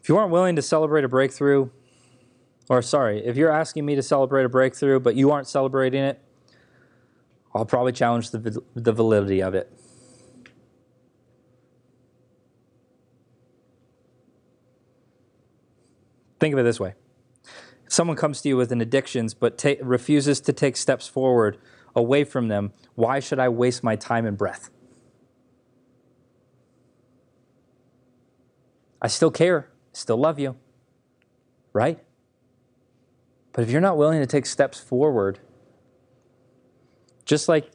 if you aren't willing to celebrate a breakthrough or sorry, if you're asking me to celebrate a breakthrough but you aren't celebrating it, I'll probably challenge the, the validity of it. Think of it this way. If someone comes to you with an addictions but ta- refuses to take steps forward away from them, why should I waste my time and breath? I still care, still love you, right? But if you're not willing to take steps forward, just like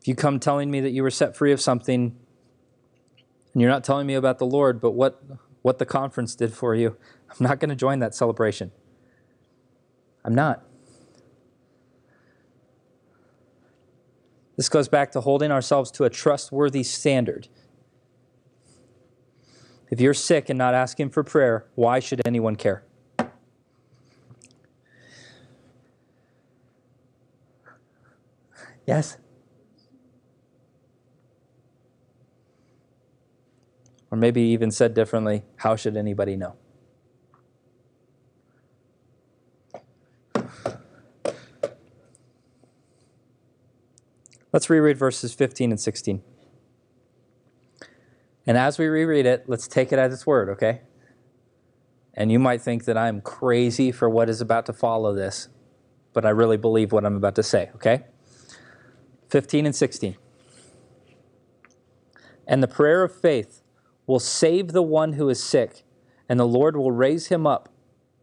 if you come telling me that you were set free of something and you're not telling me about the Lord, but what, what the conference did for you, I'm not going to join that celebration. I'm not. This goes back to holding ourselves to a trustworthy standard. If you're sick and not asking for prayer, why should anyone care? Yes? Or maybe even said differently, how should anybody know? Let's reread verses 15 and 16. And as we reread it, let's take it at its word, okay? And you might think that I'm crazy for what is about to follow this, but I really believe what I'm about to say, okay? 15 and 16. And the prayer of faith will save the one who is sick, and the Lord will raise him up.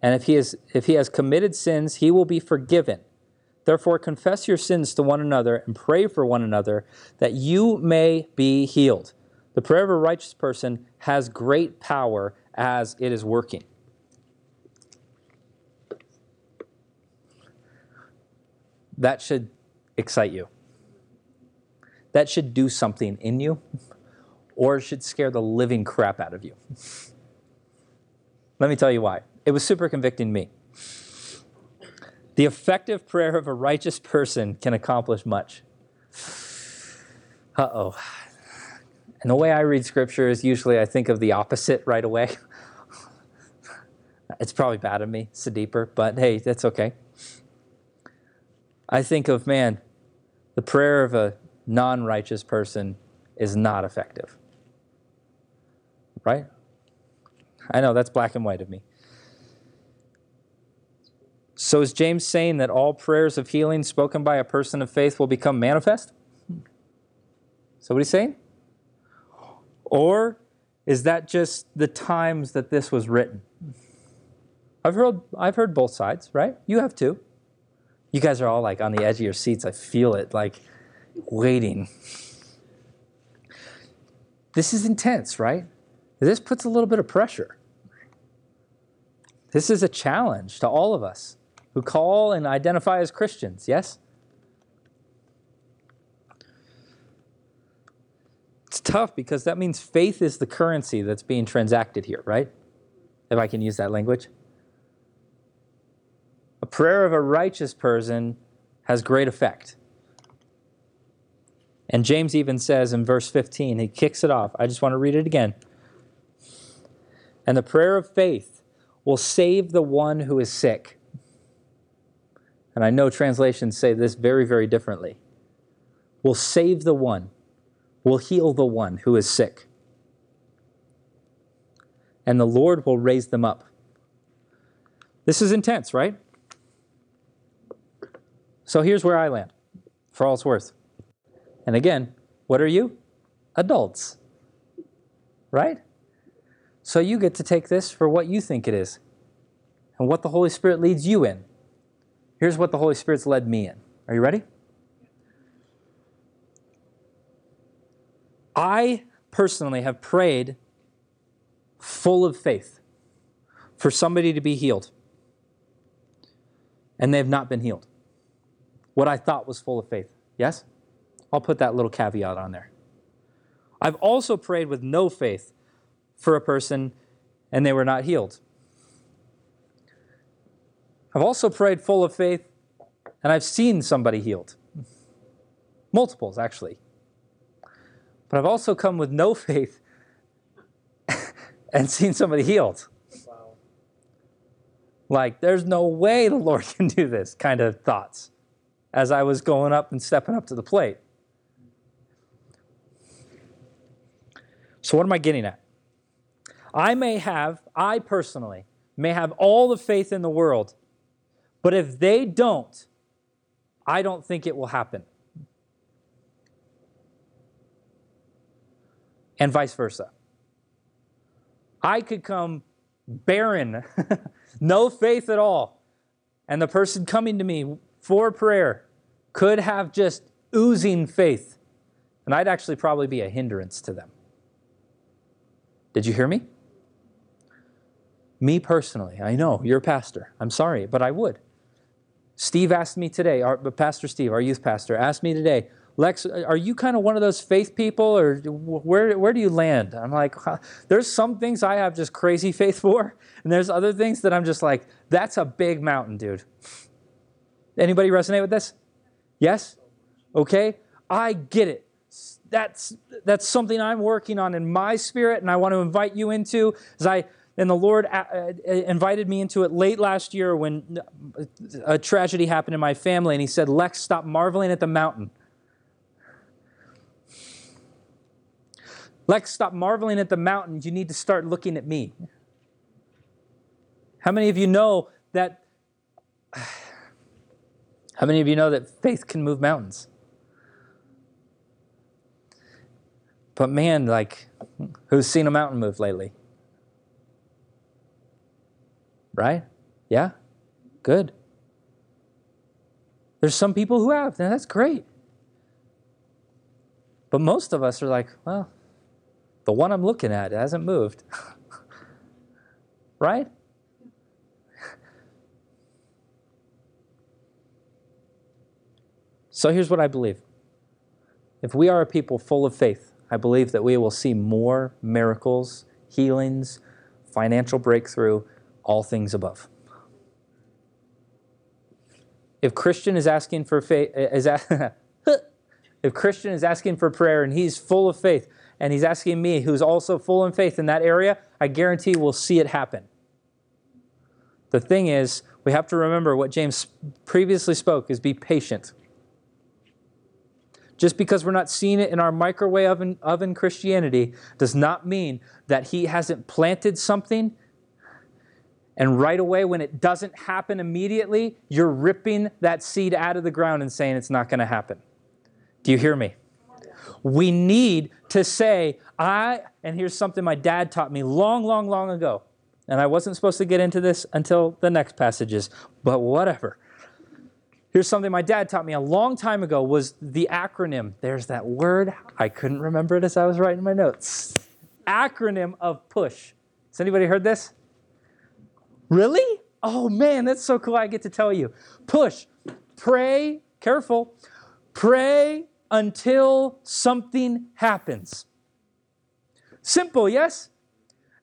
And if he, is, if he has committed sins, he will be forgiven. Therefore, confess your sins to one another and pray for one another that you may be healed. The prayer of a righteous person has great power as it is working. That should excite you. That should do something in you, or should scare the living crap out of you. Let me tell you why. It was super convicting me. The effective prayer of a righteous person can accomplish much. Uh oh. And the way I read scripture is usually I think of the opposite right away. it's probably bad of me, it's deeper, but hey, that's okay. I think of, man, the prayer of a non righteous person is not effective. Right? I know that's black and white of me. So is James saying that all prayers of healing spoken by a person of faith will become manifest? So what he's saying? Or is that just the times that this was written? I've heard I've heard both sides, right? You have too. You guys are all like on the edge of your seats. I feel it, like waiting. This is intense, right? This puts a little bit of pressure. This is a challenge to all of us who call and identify as Christians, yes? It's tough because that means faith is the currency that's being transacted here, right? If I can use that language. A prayer of a righteous person has great effect. And James even says in verse 15, he kicks it off. I just want to read it again. And the prayer of faith will save the one who is sick. And I know translations say this very, very differently. Will save the one, will heal the one who is sick. And the Lord will raise them up. This is intense, right? So here's where I land, for all it's worth. And again, what are you? Adults. Right? So you get to take this for what you think it is and what the Holy Spirit leads you in. Here's what the Holy Spirit's led me in. Are you ready? I personally have prayed full of faith for somebody to be healed, and they have not been healed. What I thought was full of faith. Yes? I'll put that little caveat on there. I've also prayed with no faith for a person and they were not healed. I've also prayed full of faith and I've seen somebody healed. Multiples, actually. But I've also come with no faith and seen somebody healed. Wow. Like, there's no way the Lord can do this kind of thoughts as I was going up and stepping up to the plate. So, what am I getting at? I may have, I personally, may have all the faith in the world, but if they don't, I don't think it will happen. And vice versa. I could come barren, no faith at all, and the person coming to me for prayer could have just oozing faith, and I'd actually probably be a hindrance to them. Did you hear me? Me personally, I know you're a pastor. I'm sorry, but I would. Steve asked me today, our, Pastor Steve, our youth pastor, asked me today, Lex, are you kind of one of those faith people, or where, where do you land? I'm like, there's some things I have just crazy faith for, and there's other things that I'm just like, that's a big mountain, dude. Anybody resonate with this? Yes? Okay? I get it. That's, that's something I'm working on in my spirit, and I want to invite you into as I and the Lord uh, uh, invited me into it late last year when a tragedy happened in my family, and He said, Lex, stop marveling at the mountain. Lex, stop marveling at the mountains. You need to start looking at me. How many of you know that? How many of you know that faith can move mountains? But man, like, who's seen a mountain move lately? Right? Yeah? Good. There's some people who have, and that's great. But most of us are like, well, the one I'm looking at hasn't moved. right? So here's what I believe. If we are a people full of faith, I believe that we will see more miracles, healings, financial breakthrough, all things above. If Christian is asking for faith, is if Christian is asking for prayer and he's full of faith, and he's asking me, who's also full in faith in that area, I guarantee we'll see it happen. The thing is, we have to remember what James previously spoke is be patient. Just because we're not seeing it in our microwave oven, oven Christianity does not mean that he hasn't planted something and right away, when it doesn't happen immediately, you're ripping that seed out of the ground and saying it's not going to happen. Do you hear me? We need to say, I, and here's something my dad taught me long, long, long ago. And I wasn't supposed to get into this until the next passages, but whatever. Here's something my dad taught me a long time ago was the acronym. There's that word. I couldn't remember it as I was writing my notes. Acronym of push. Has anybody heard this? Really? Oh man, that's so cool. I get to tell you. Push. Pray, careful. Pray until something happens. Simple, yes?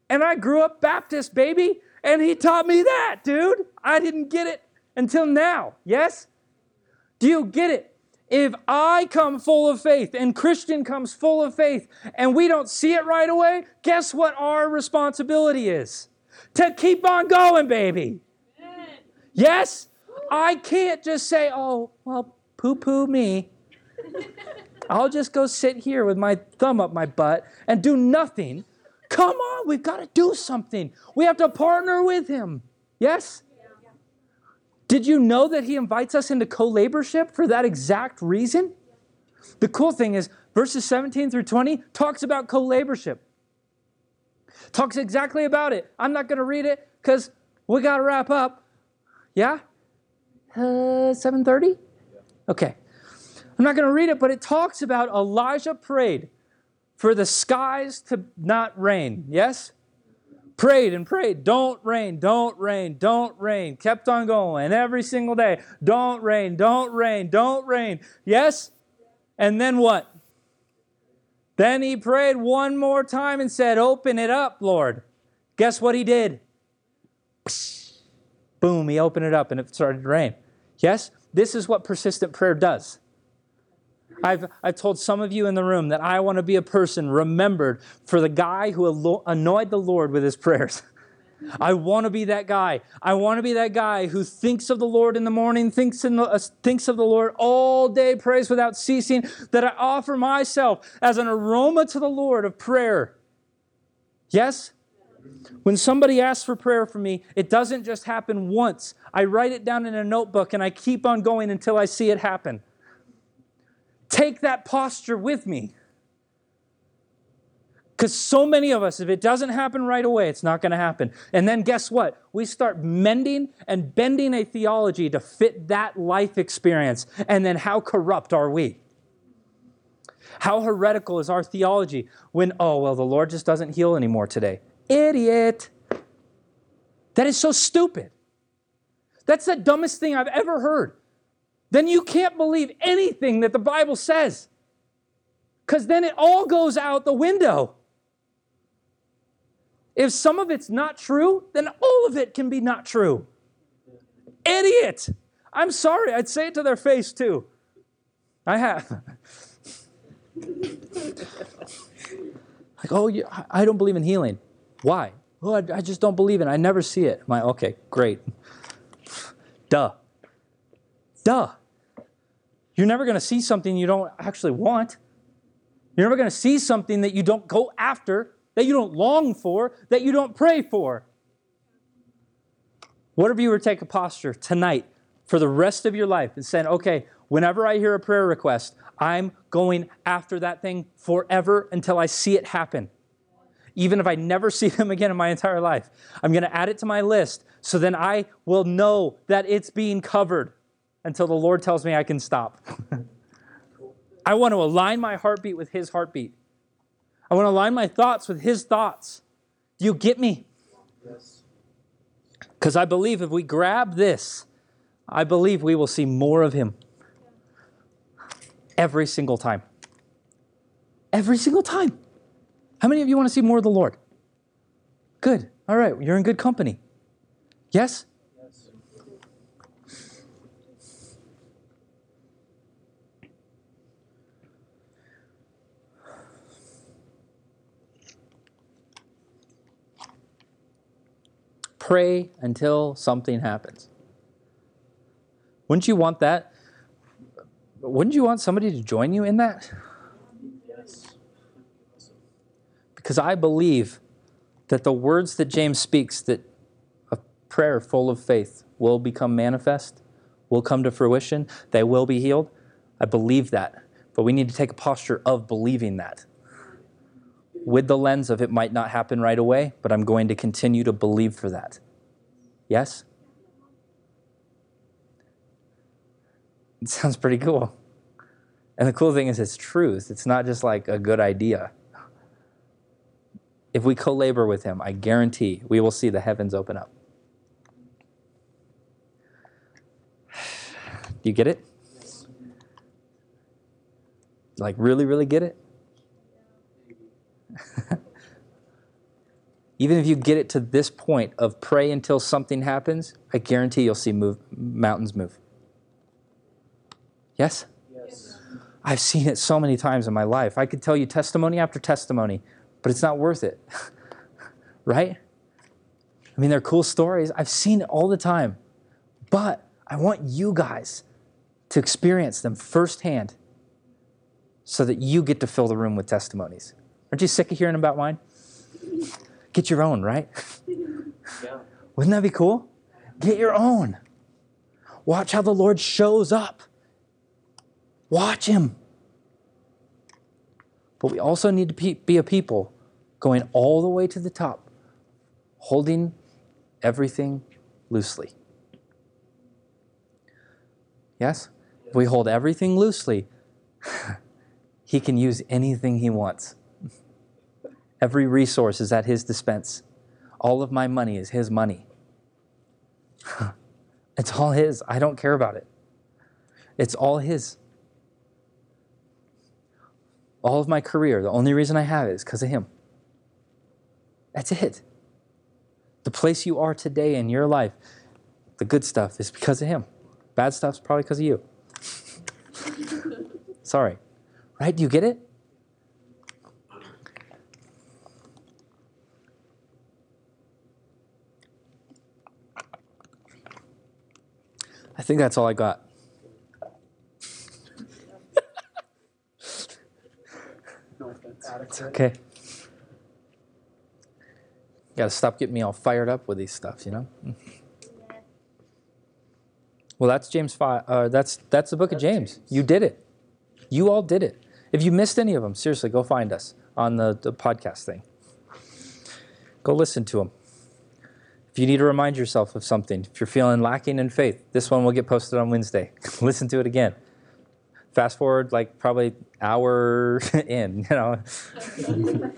And I grew up Baptist, baby, and he taught me that, dude. I didn't get it until now, yes? Do you get it? If I come full of faith and Christian comes full of faith and we don't see it right away, guess what our responsibility is? To keep on going, baby. Yes? I can't just say, oh, well, poo poo me. I'll just go sit here with my thumb up my butt and do nothing. Come on, we've got to do something. We have to partner with him. Yes? Did you know that he invites us into co laborship for that exact reason? The cool thing is, verses 17 through 20 talks about co laborship. Talks exactly about it. I'm not going to read it because we got to wrap up. Yeah? Uh, 7.30? Okay. I'm not going to read it, but it talks about Elijah prayed for the skies to not rain. Yes? Prayed and prayed, don't rain, don't rain, don't rain. Kept on going and every single day. Don't rain, don't rain, don't rain. Yes? And then what? Then he prayed one more time and said, Open it up, Lord. Guess what he did? Boom, he opened it up and it started to rain. Yes? This is what persistent prayer does. I've, I've told some of you in the room that I want to be a person remembered for the guy who annoyed the Lord with his prayers. I want to be that guy. I want to be that guy who thinks of the Lord in the morning, thinks, in the, uh, thinks of the Lord all day, prays without ceasing, that I offer myself as an aroma to the Lord of prayer. Yes? When somebody asks for prayer from me, it doesn't just happen once. I write it down in a notebook and I keep on going until I see it happen take that posture with me. Because so many of us, if it doesn't happen right away, it's not going to happen. And then guess what? We start mending and bending a theology to fit that life experience. And then how corrupt are we? How heretical is our theology when, oh, well, the Lord just doesn't heal anymore today? Idiot. That is so stupid. That's the dumbest thing I've ever heard then you can't believe anything that the Bible says. Because then it all goes out the window. If some of it's not true, then all of it can be not true. Idiot! I'm sorry, I'd say it to their face too. I have. like, oh, I don't believe in healing. Why? Oh, I just don't believe in it. I never see it. My, okay, great. Duh. Duh. You're never going to see something you don't actually want. You're never going to see something that you don't go after, that you don't long for, that you don't pray for. What you were to take a posture tonight for the rest of your life and saying, okay, whenever I hear a prayer request, I'm going after that thing forever until I see it happen. Even if I never see them again in my entire life, I'm going to add it to my list so then I will know that it's being covered until the Lord tells me I can stop. I want to align my heartbeat with His heartbeat. I want to align my thoughts with His thoughts. Do you get me? Yes. Because I believe if we grab this, I believe we will see more of Him every single time. Every single time. How many of you want to see more of the Lord? Good. All right. You're in good company. Yes? Pray until something happens. Wouldn't you want that? Wouldn't you want somebody to join you in that? Yes. Because I believe that the words that James speaks, that a prayer full of faith will become manifest, will come to fruition, they will be healed. I believe that. But we need to take a posture of believing that. With the lens of it might not happen right away, but I'm going to continue to believe for that. Yes? It sounds pretty cool. And the cool thing is, it's truth. It's not just like a good idea. If we co labor with Him, I guarantee we will see the heavens open up. Do you get it? Like, really, really get it? Even if you get it to this point of pray until something happens, I guarantee you'll see move, mountains move. Yes? Yes. I've seen it so many times in my life. I could tell you testimony after testimony, but it's not worth it. right? I mean, they're cool stories. I've seen it all the time. But I want you guys to experience them firsthand so that you get to fill the room with testimonies. Aren't you sick of hearing about mine? Get your own, right? Yeah. Wouldn't that be cool? Get your own. Watch how the Lord shows up. Watch Him. But we also need to pe- be a people going all the way to the top, holding everything loosely. Yes? If we hold everything loosely, He can use anything He wants. Every resource is at His dispense. All of my money is His money. it's all His. I don't care about it. It's all His. All of my career, the only reason I have it is because of Him. That's it. The place you are today in your life, the good stuff is because of Him. Bad stuff's probably because of you. Sorry. Right? Do you get it? Think that's all I got. It's okay. You gotta stop getting me all fired up with these stuff, you know? Well, that's James five. Uh, that's that's the book of James. James. You did it. You all did it. If you missed any of them, seriously, go find us on the, the podcast thing. Go listen to them. If you need to remind yourself of something, if you're feeling lacking in faith, this one will get posted on Wednesday. listen to it again. Fast forward like probably hour in. You know.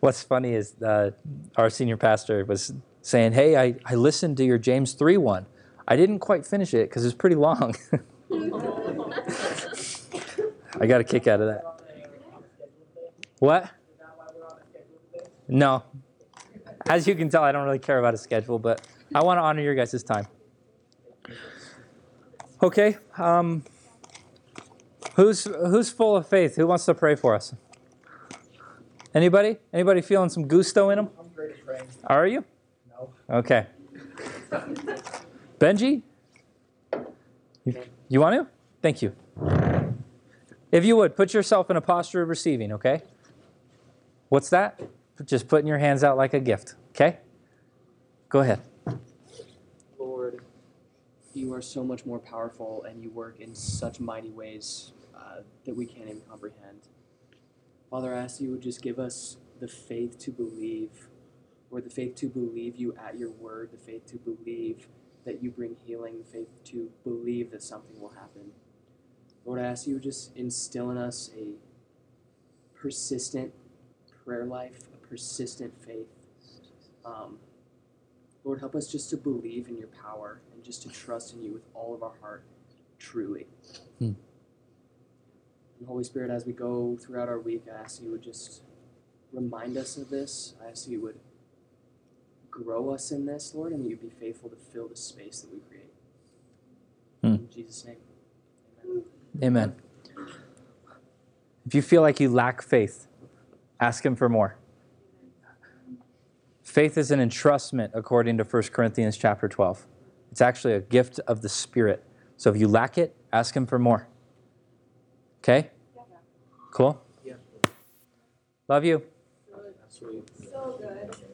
What's funny is uh, our senior pastor was saying, "Hey, I, I listened to your James three one. I didn't quite finish it because it's pretty long." I got a kick out of that. What? No. As you can tell, I don't really care about a schedule, but I want to honor your guys' time. Okay. Um, who's who's full of faith? Who wants to pray for us? Anybody? Anybody feeling some gusto in them? I'm great at praying. Are you? No. Okay. Benji? You, you want to? Thank you. If you would, put yourself in a posture of receiving, okay? What's that? Just putting your hands out like a gift, okay? Go ahead. Lord, you are so much more powerful and you work in such mighty ways uh, that we can't even comprehend. Father, I ask you would just give us the faith to believe, or the faith to believe you at your word, the faith to believe that you bring healing, the faith to believe that something will happen. Lord, I ask you would just instill in us a persistent prayer life, persistent faith. Um, Lord, help us just to believe in your power and just to trust in you with all of our heart, truly. Hmm. And Holy Spirit, as we go throughout our week, I ask you would just remind us of this. I ask you would grow us in this, Lord, and that you'd be faithful to fill the space that we create. Hmm. In Jesus' name. Amen. Amen. If you feel like you lack faith, ask Him for more. Faith is an entrustment according to 1 Corinthians chapter 12. It's actually a gift of the Spirit. So if you lack it, ask Him for more. Okay? Cool? Love you. So good.